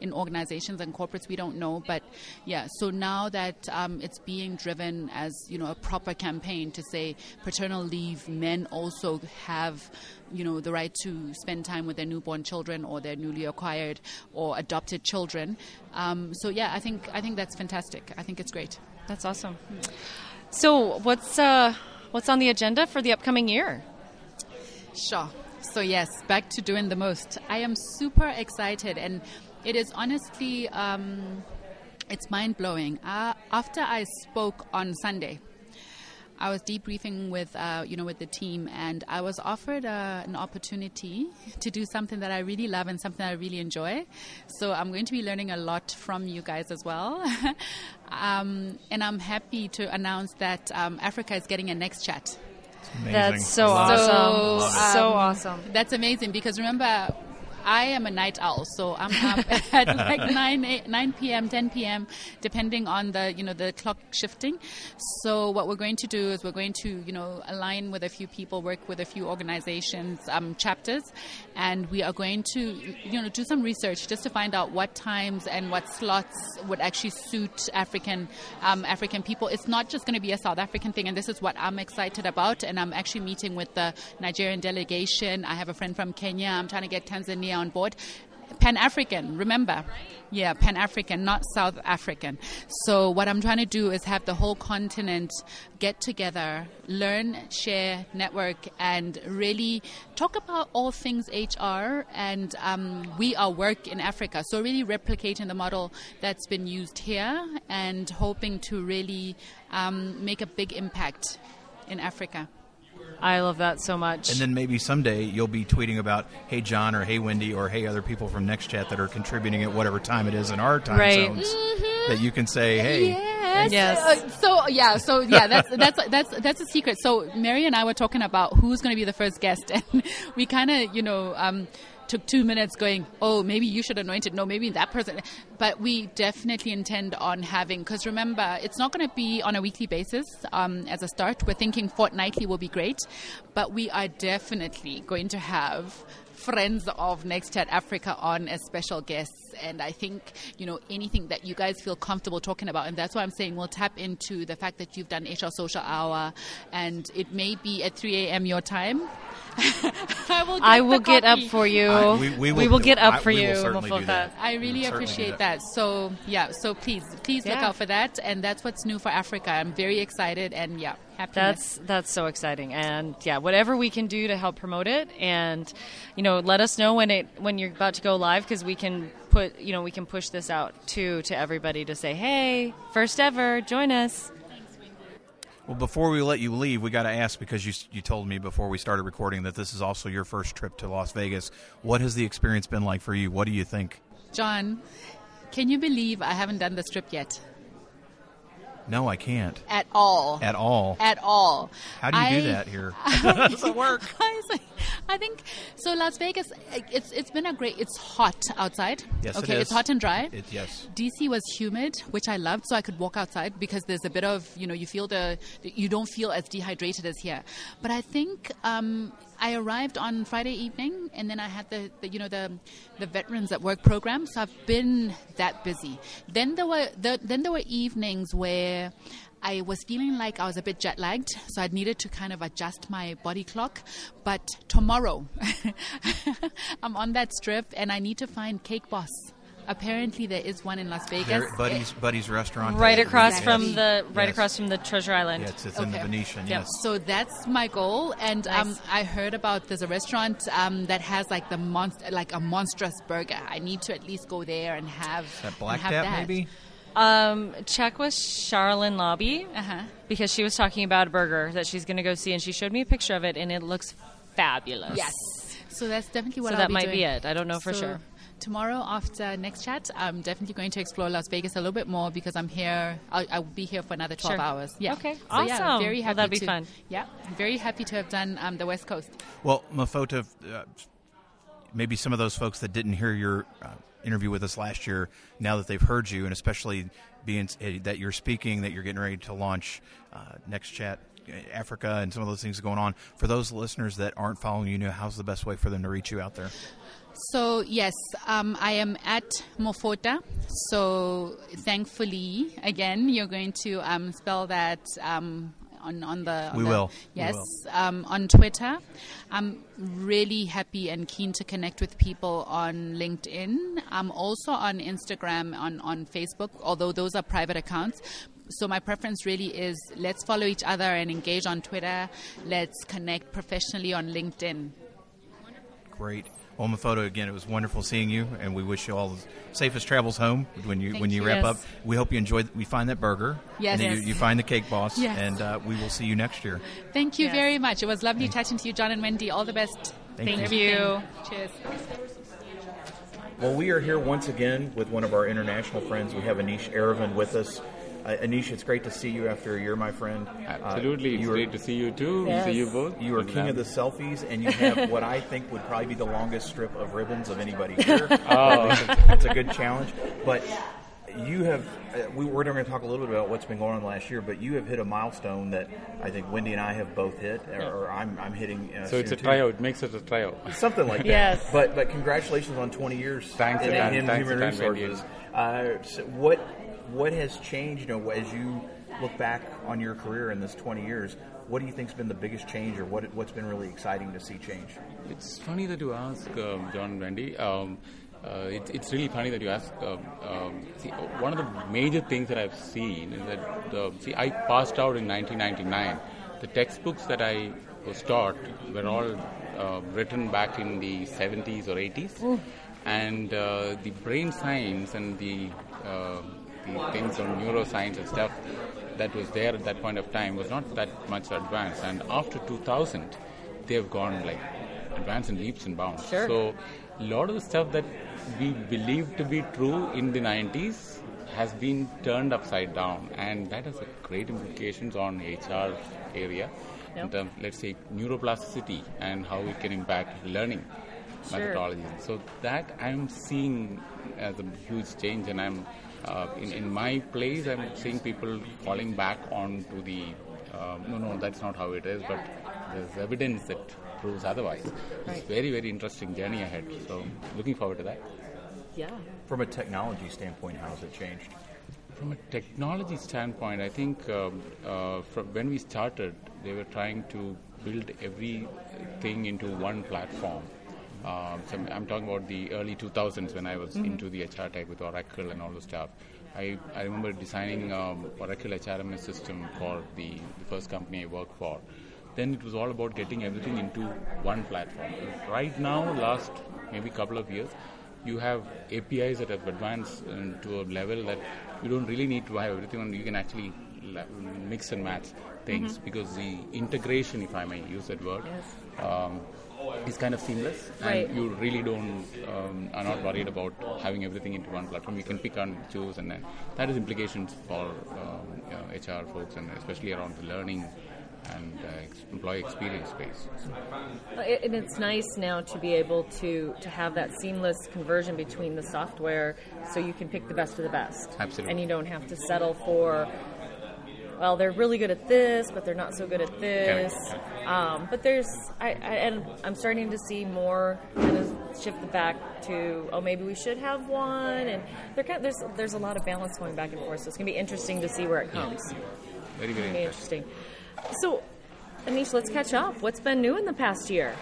in organizations and corporates we don't know but yeah so now that um, it's being driven as you know a proper campaign to say paternal leave men also have you know the right to spend time with their newborn children or their newly acquired or adopted children. Um, so yeah i think i think that's fantastic. I think it's great. That's awesome. So what's uh, what's on the agenda for the upcoming year? Sure. So yes back to doing the most. I am super excited and it is honestly um, It's mind blowing. Uh, after I spoke on Sunday, I was debriefing with uh, you know with the team, and I was offered uh, an opportunity to do something that I really love and something I really enjoy. So I'm going to be learning a lot from you guys as well. um, and I'm happy to announce that um, Africa is getting a NextChat. Amazing. That's so Love it. awesome. So, so um, awesome. That's amazing because remember, I am a night owl, so I'm up at like 9, 8, 9 p.m., 10 p.m., depending on the you know the clock shifting. So what we're going to do is we're going to you know align with a few people, work with a few organizations, um, chapters, and we are going to you know do some research just to find out what times and what slots would actually suit African um, African people. It's not just going to be a South African thing, and this is what I'm excited about. And I'm actually meeting with the Nigerian delegation. I have a friend from Kenya. I'm trying to get Tanzania on board. Pan African, remember? Yeah, Pan African, not South African. So, what I'm trying to do is have the whole continent get together, learn, share, network, and really talk about all things HR and um, we are work in Africa. So, really replicating the model that's been used here and hoping to really um, make a big impact in Africa. I love that so much. And then maybe someday you'll be tweeting about, "Hey Jon" or "Hey Wendy" or "Hey other people from NextChat that are contributing at whatever time it is in our time Right. zones." That you can say, "Hey, Yes. Yes. Uh, so yeah. So yeah. That's that's that's that's a secret. So Mary and I were talking about who's going to be the first guest, and we kind of you know. Um, Took two minutes going, oh, maybe you should anoint it. No, maybe that person. But we definitely intend on having, because remember, it's not going to be on a weekly basis um, as a start. We're thinking fortnightly will be great. But we are definitely going to have friends of NextChat Africa on as special guests. And I think, you know, anything that you guys feel comfortable talking about. And that's why I'm saying we'll tap into the fact that you've done HR Social Hour and it may be at 3 a.m. your time. I will get, I will get up for you. I- we- we will- get up I- for you. Mofota. that. I really We'll appreciate that. that. So yeah, so please, please look out for that. And that's what's new for Africa. I'm very excited and yeah, happy. That's that's so exciting, and yeah, whatever we can do to help promote it, and you know, let us know when it when you're about to go live because we can put you know we can push this out too to everybody to say, hey, first ever, join us. Well, before we let you leave, we got to ask because you you told me before we started recording that this is also your first trip to Las Vegas. What has the experience been like for you? What do you think? Jon, can you believe I haven't done this trip yet? No, I can't At all. at all. At all. How do you I- do that here? How does it work? I was like- I think so. Las Vegas, it's it's been a great. It's hot outside. Yes, it okay, is. it's hot and dry. It, yes. DC was humid, which I loved, so I could walk outside because there's a bit of you know you feel the you don't feel as dehydrated as here. But I think um, I arrived on Friday evening, and then I had the, the you know the the veterans at work program. So I've been that busy. Then there were the, then there were evenings where. I was feeling like I was a bit jet lagged, so I needed to kind of adjust my body clock. But tomorrow, I'm on that strip and I need to find Cake Boss. Apparently, there is one in Las Vegas. There, Buddy's Buddy's restaurant. Right across Exactly. from the right Yes. across from the Treasure Island. Yes, it's in the Venetian. Yeah. Yes. So that's my goal, and um, I heard about there's a restaurant um, that has like the monst- like a monstrous burger. I need to at least go there and have That Black have Tap, that. maybe. Um, check with Charlene Lobby Uh-huh. because she was talking about a burger that she's going to go see, and she showed me a picture of it, and it looks fabulous. Yes. So that's definitely what So I'll that be might doing. be it. I don't know for So sure. Tomorrow after NextChat, I'm definitely going to explore Las Vegas a little bit more because I'm here. I'll, I'll be here for another 12 Sure. hours. Yeah. Okay. So, yeah, Awesome. very Well, happy that'd be to, fun. Yeah. Very happy to have done um, the West Coast. Well, Mofota, uh, maybe some of those folks that didn't hear your uh, interview with us last year, now that they've heard you, and especially being uh, that you're speaking, that you're getting ready to launch uh, NextChat uh, Africa, and some of those things going on. For those listeners that aren't following you, know how's the best way for them to reach you out there? So yes, um, I am at Mofota. So thankfully, again, you're going to um, spell that um, on on the. On We the- will. We Yes, will. Um, on Twitter. I'm really happy and keen to connect with people on LinkedIn. I'm also on Instagram, on on Facebook, although those are private accounts. So my preference really is let's follow each other and engage on Twitter. Let's connect professionally on LinkedIn. Great. Well, Mofota, again, it was wonderful seeing you, and we wish you all the safest travels home when you Thank when you, you. wrap Yes. up. We hope you enjoy. We find that burger. Yes. And then Yes. You, you find the cake boss. Yes. And uh, we will see you next year. Thank you Yes. very much. It was lovely chatting to you, Jon and Wendy. All the best. Thank Thank you. you. Cheers. Well, we are here once again with one of our international friends. We have Anish Aravind with us. Uh, Anish, it's great to see you after a year, my friend. Absolutely, Uh, it's you are, great to see you too. Yes. See you both. You are king of the selfies, and you have what I think would probably be the longest strip of ribbons of anybody here. Oh. it's, a, good challenge. But you have, uh, we, we're going to talk a little bit about what's been going on last year, but you have hit a milestone that I think Wendy and I have both hit, or, or I'm, I'm hitting. Uh, So it's a soon, too. tryout. Makes it a tryout. Something like that. Yes. But but congratulations on 20 years. Thanks in, again. in Thanks human resources. Uh, so what what has changed? You know, as you look back on your career in this 20 years, what do you think's been the biggest change, or what what's been really exciting to see change? It's funny that you ask, um, Jon and Wendy. Um, uh, it, it's really funny that you ask. Um, um, see, one of the major things that I've seen is that the, see, I passed out in 1999. The textbooks that I was taught were all uh, written back in the 70s or 80s, and uh, the brain science and the uh, the things on neuroscience and stuff that was there at that point of time was not that much advanced. And after 2000, they have gone like advanced in leaps and bounds. Sure. So a lot of the stuff that we believed to be true in the 90s has been turned upside down, and that has a great implications on HR area. In terms, let's say neuroplasticity and how it can impact learning Sure. methodology. So that I'm seeing as a huge change, and I'm uh, in, in my place. I'm seeing people falling back onto the uh, no, no, that's not how it is. But there's evidence that proves otherwise. It's very, very interesting journey ahead. So looking forward to that. Yeah. From a technology standpoint, how has it changed? From a technology standpoint, I think um, uh, from when we started, they were trying to build everything into one platform. Um, so I'm- I'm talking about the early 2000s when I was into the HR tech with Oracle and all the stuff. I, I remember designing um, Oracle HRMS system for the, the first company I worked for. Then it was all about getting everything into one platform. Right now, last maybe couple of years, you have APIs that have advanced uh, to a level that you don't really need to have everything on. You can actually mix and match things because the integration, if I may use that word, um, is kind of seamless, Right. and you really don't um, are not worried about having everything into one platform. You can pick and choose, and then that has implications for um, you know, HR folks, and especially around the learning and uh, employee experience space. So, And it's nice now to be able to, to have that seamless conversion between the software so you can pick the best of the best. Absolutely. And you don't have to settle for, well, they're really good at this, but they're not so good at this. Um, but there's, I, I, and I'm starting to see more kind of shift the back to, oh, maybe we should have one. And kind there's, there's a lot of balance going back and forth. So it's going to be interesting to see where it comes. very, very interesting. interesting. So, Anish, let's catch up. What's been new in the past year?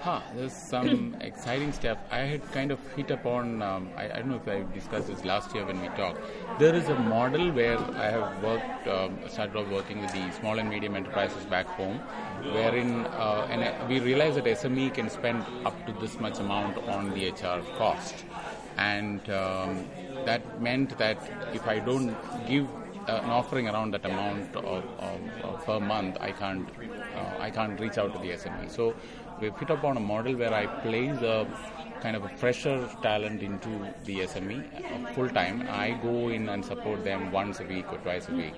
Huh, there's some exciting stuff. I had kind of hit upon, um, I, I don't know if I discussed this last year when we talked. There is a model where I have worked, um, started off working with the small and medium enterprises back home, wherein uh, and uh, we realized that SME can spend up to this much amount on the HR cost. And um, that meant that if I don't give uh, an offering around that amount of, of, of per month, I can't uh, I can't reach out to the SME. So we've hit upon a model where I place a kind of a fresher talent into the SME uh, full time. I go in and support them once a week or twice a week.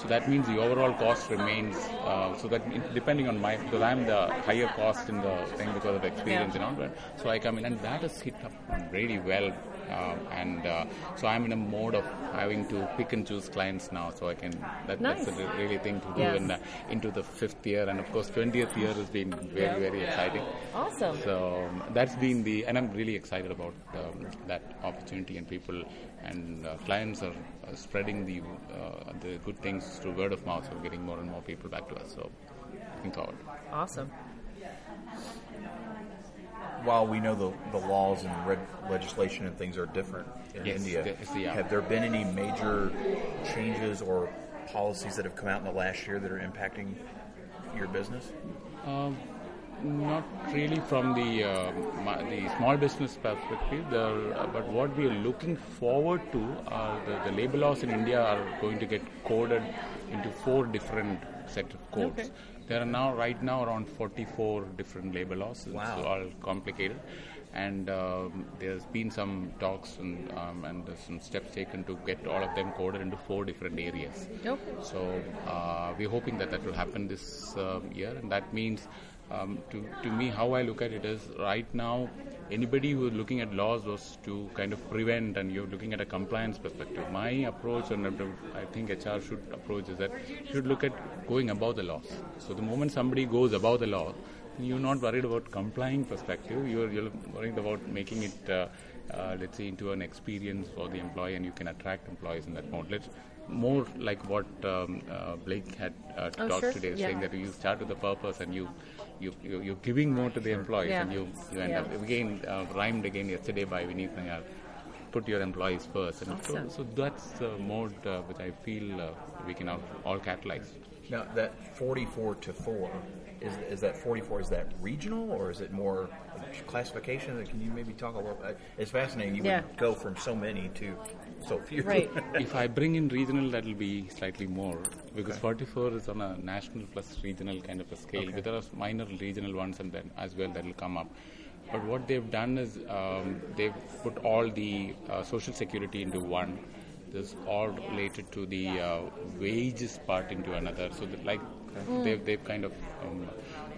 So that means the overall cost remains. Uh, so that it- depending on my because I'm the higher cost in the thing because of experience and all that. So I come in and that has hit up really well. Uh, and uh, so I'm in a mode of having to pick and choose clients now. So I can that, Nice. that's a really thing to do Yes. in the, into the fifth year, and of course, twentieth year has been very very exciting. Awesome. So um, that's been the, and I'm really excited about um, that opportunity and people and uh, clients are uh, spreading the uh, the good things through word of mouth. So getting more and more people back to us. So looking forward. Awesome. While we know the, the laws and red legislation and things are different in Yes, India, yes, they are. have there been any major changes or policies that have come out in the last year that are impacting your business? Um, not not really from the uh, ma- the small business perspective, the, uh, but what we are looking forward to are the, the labor laws in India are going to get coded into four different set of codes. Okay. There are now right now around 44 different labor laws. It's Wow. all complicated, and um, there's been some talks and um, and some steps taken to get all of them coded into four different areas. Okay. So uh, we're hoping that that will happen this uh, year, and that means, um, to to me, how I look at it is right now, anybody who is looking at laws was to kind of prevent, and you're looking at a compliance perspective. My approach, and I think HR should approach, is that you should look at going above the laws. So the moment somebody goes above the law, you're not worried about complying perspective. You're, you're worried about making it, uh, uh, let's say, into an experience for the employee, and you can attract employees in that mode. Let's more like what um, uh, Blake had uh, Oh, talked sure. today, Yeah. saying that you start with the purpose and you. You, you, you're giving more to the employees Yeah. and you, you end Yeah. up again uh, rhymed again yesterday by Vineet Nayar put your employees first and Awesome. so, so that's the mode uh, which I feel uh, we can all, all catalyze Now that 44 to 4 is is that 44 is that regional or is it more classification? Can you maybe talk a little? uh, It's fascinating. You Yeah. would go from so many to so few. Right. if I bring in regional, that'll be slightly more because 44 is on a national plus regional kind of a scale. But there are minor regional ones and then as well that'll come up. But what they've done is um, they've put all the uh, social security into one. There's all related to the uh, wages part into another. So that like they've, they've kind of. Um,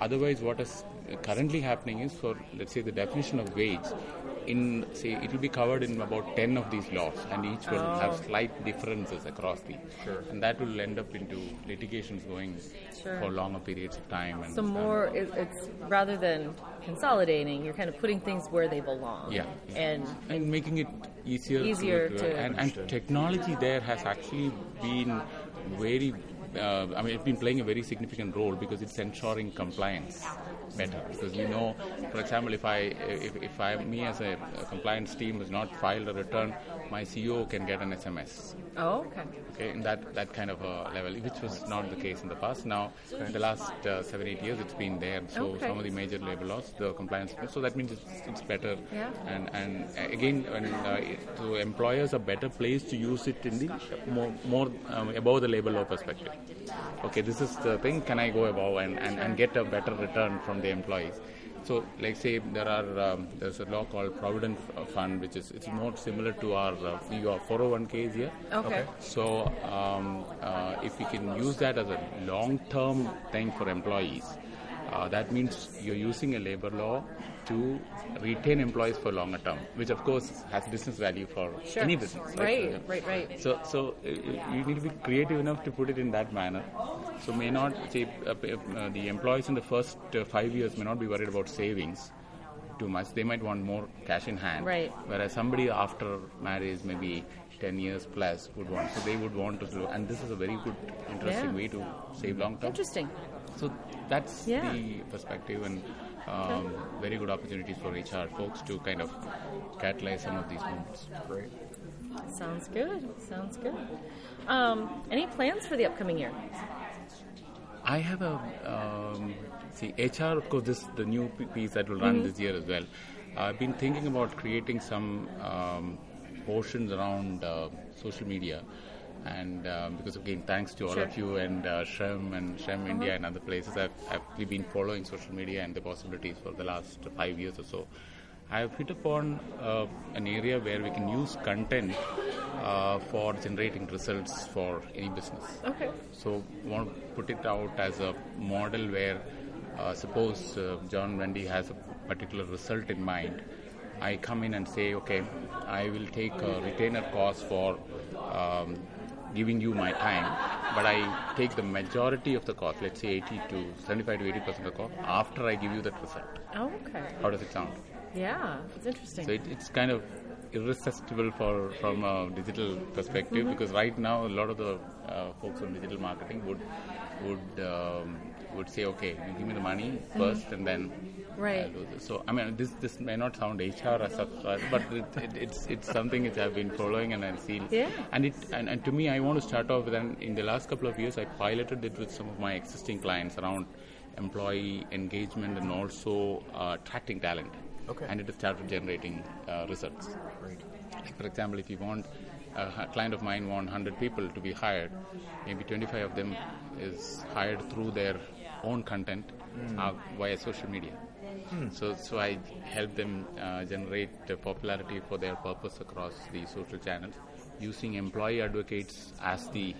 otherwise, what is currently happening is for let's say the definition of wage in say it will be covered in about 10 of these laws and each will have slight differences across the and that will end up into litigations going Sure. for longer periods of time and So more, it, it's rather than consolidating, you're kind of putting things where they belong. Yeah. And and making it easier, Easier to- and, and technology there has actually been very uh, I mean it's been playing a very significant role because it's ensuring compliance better. Because you know for example if I if, if I me as a, a compliance team has not filed a return my CEO can get an SMS oh, okay. okay in that that kind of a level which was not the case in the past now in the last uh, seven eight years it's been there so Okay. some of the major labor laws the compliance so that means it's, it's better Yeah. and and again when uh, so employers are better placed to use it in the more more um, above the labor law perspective okay this is the thing can I go above and, and, and get a better return from the employees so, like say there are um, there's a law called Provident Fund, which is it's more similar to our uh, your 401ks here. Okay. So, um, uh, if we can use that as a long-term thing for employees, uh, that means you're using a labor law to retain employees for longer term, which of course has business value for Sure. any business. Right, So, right, right. So, so uh, you need to be creative enough to put it in that manner. So, may not say uh, uh, the employees in the first uh, five years may not be worried about savings too much. They might want more cash in hand. Right. Whereas somebody after marriage, maybe 10 years plus, would want. So they would want to slow. And this is a very good, interesting Yeah. way to save long term. Interesting. So that's Yeah. the perspective and um, very good opportunities for HR folks to kind of catalyze some of these movements. Great. Sounds good. Sounds good. Um, any plans for the upcoming year? I have a um, see HR. Of course, this the new piece that will run this year as well. I've been thinking about creating some um, portions around uh, social media, and um, because again, thanks to all Sure. of you and uh, SHRM and SHRM India and other places, I've, really been following social media and the possibilities for the last five years or so. I've hit upon uh, an area where we can use content uh, for generating results for any business. Okay. So, want to put it out as a model where, uh, suppose uh, Jon Wendy has a particular result in mind. I come in and say, okay, I will take a retainer cost for um, giving you my time, but I take the majority of the cost, let's say 80 to 75 to 80 percent of the cost, after I give you that result. Oh, okay. How does it sound? Yeah, it's interesting. So it, it's kind of irresistible for from a digital perspective because right now a lot of the uh, folks on digital marketing would would um, would say, okay, you give me the money 1st and then Right. I'll do this. So I mean, this this may not sound HR as such, uh, but it, it, it's it's something which I've been following and I see. Yeah. And it and, and to me, I want to start off with. And in the last couple of years, I piloted it with some of my existing clients around employee engagement and also uh, attracting talent. Okay. And it has started generating uh, results. Great. Like for example, if you want a client of mine want 100 people to be hired, maybe 25 of them is hired through their own content mm. uh, via social media. Mm. So, so I help them uh, generate popularity for their purpose across the social channels using employee advocates as the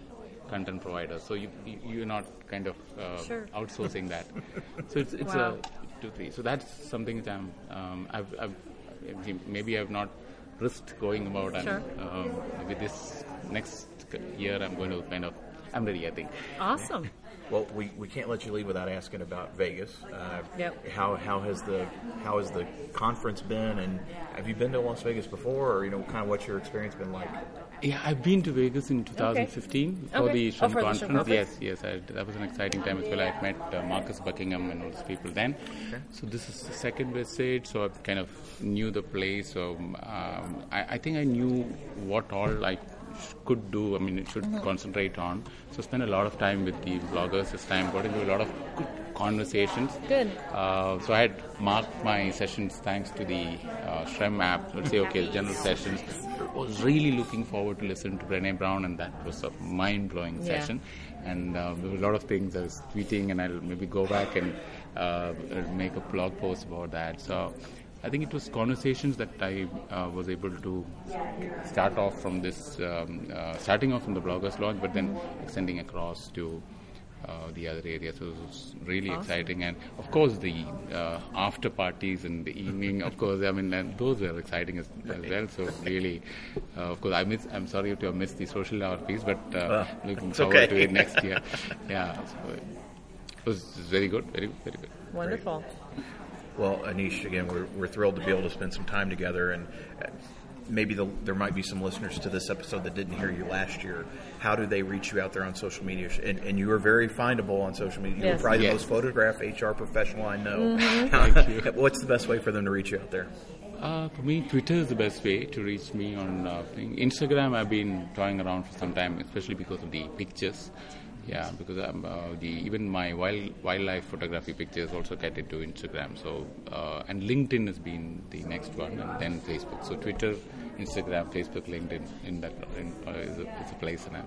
content provider. So you, you are not kind of uh, sure. outsourcing that. so it's it's wow. a two three. So that's something that I'm um, I've, I've, maybe I've not risked going about sure. um, with this next year I'm going to kind of I'm ready. I think. Awesome. Well, we, we can't let you leave without asking about Vegas. Uh, yep. How how has the how has the conference been, and have you been to Las Vegas before, or you know, kind of what's your experience been like? Yeah, I've been to Vegas in 2015 okay. for okay. the SHRM oh, conference. The yes, yes, I, that was an exciting time as well. I met uh, Marcus Buckingham and all those people then. Okay. So this is the second visit, so I kind of knew the place. So um, I, I, think I knew what all I could do. I mean, it should mm-hmm. concentrate on. So spend a lot of time with the bloggers this time. Got into a lot of good conversations. Good. Uh, so I had marked my sessions thanks to the uh, SHRM app. Let's say, okay, general sessions. Was really looking forward to listen to Brene Brown, and that was a mind-blowing yeah. session. And uh, there were a lot of things I was tweeting, and I'll maybe go back and uh, make a blog post about that. So I think it was conversations that I uh, was able to start off from this, um, uh, starting off from the bloggers lodge, but then extending across to uh, the other areas. So it was really awesome. exciting, and of course the uh, after parties in the evening. Of course, I mean those were exciting as, as well. So really, uh, of course, I miss. I'm sorry to have missed the social hour piece, but uh, looking forward okay. to it next year. yeah, so it was very good, very very good. Wonderful. Great. Well, Anish, again, we're, we're thrilled to be able to spend some time together, and maybe the, there might be some listeners to this episode that didn't hear you last year. How do they reach you out there on social media? And, and you are very findable on social media. You're probably yes. the most photographed HR professional I know. Mm-hmm. What's the best way for them to reach you out there? Uh, for me, Twitter is the best way to reach me on uh, Instagram. I've been toying around for some time, especially because of the pictures. Yeah, because I'm, uh, the even my wild wildlife photography pictures also get into Instagram. So uh, and LinkedIn has been the next one, and then Facebook. So Twitter, Instagram, Facebook, LinkedIn, in that in, uh, is, a, is a place, and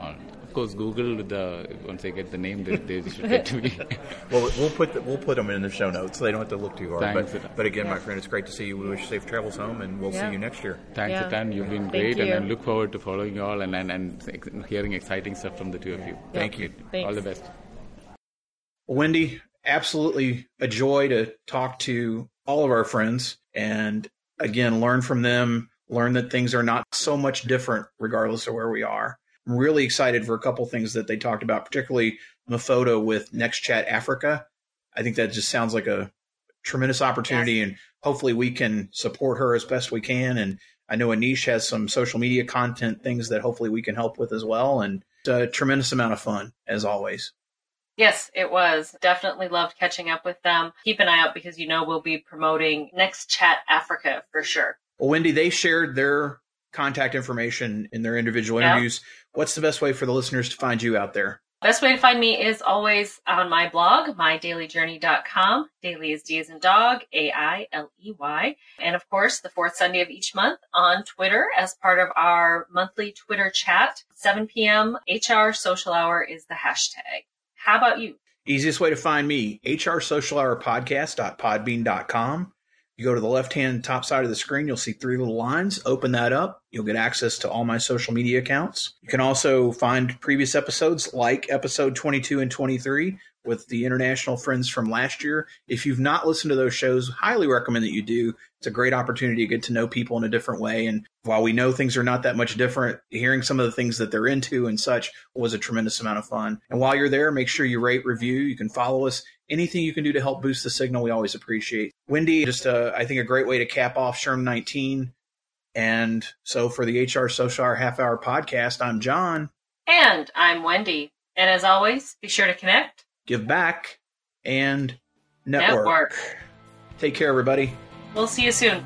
of course, Google with the once they get the name, they, they should get to me. well, we'll put the, we'll put them in the show notes, so they don't have to look too hard. Thanks but, but again, yeah. my friend, it's great to see you. We wish safe travels home, and we'll yeah. see you next year. Thanks, yeah. Atan. You've been great, and I look forward to following you all and, and, and hearing exciting stuff from the two of you. Thank you. Thanks. All the best. Wendy, absolutely a joy to talk to all of our friends and again learn from them, learn that things are not so much different regardless of where we are. I'm really excited for a couple things that they talked about, particularly Mofota with NextChat Africa. I think that just sounds like a tremendous opportunity, yes. and hopefully we can support her as best we can. And I know Anish has some social media content things that hopefully we can help with as well. And a tremendous amount of fun as always. Yes, it was. Definitely loved catching up with them. Keep an eye out because you know we'll be promoting NextChat Africa for sure. Well, Wendy, they shared their contact information in their individual interviews. What's the best way for the listeners to find you out there? Best way to find me is always on my blog, mydaileyjourney.com. Daily is D as in dog, A I L E Y. And of course, the fourth Sunday of each month on Twitter as part of our monthly Twitter chat. 7 p.m. HR Social Hour is the hashtag. How about you? Easiest way to find me, HR Social Hour Podcast.podbean.com. You go to the left hand top side of the screen, you'll see three little lines. Open that up. You'll get access to all my social media accounts. You can also find previous episodes like episode 22 and 23 with the international friends from last year. If you've not listened to those shows, highly recommend that you do. It's a great opportunity to get to know people in a different way. And while we know things are not that much different, hearing some of the things that they're into and such was a tremendous amount of fun. And while you're there, make sure you rate, review. You can follow us. Anything you can do to help boost the signal, we always appreciate. Wendy, just uh, I think a great way to cap off SHRM 19. And so for the HR Social Hour Half Hour podcast, I'm Jon. And I'm Wendy. And as always, be sure to connect give back, and network. network. Take care, everybody. We'll see you soon.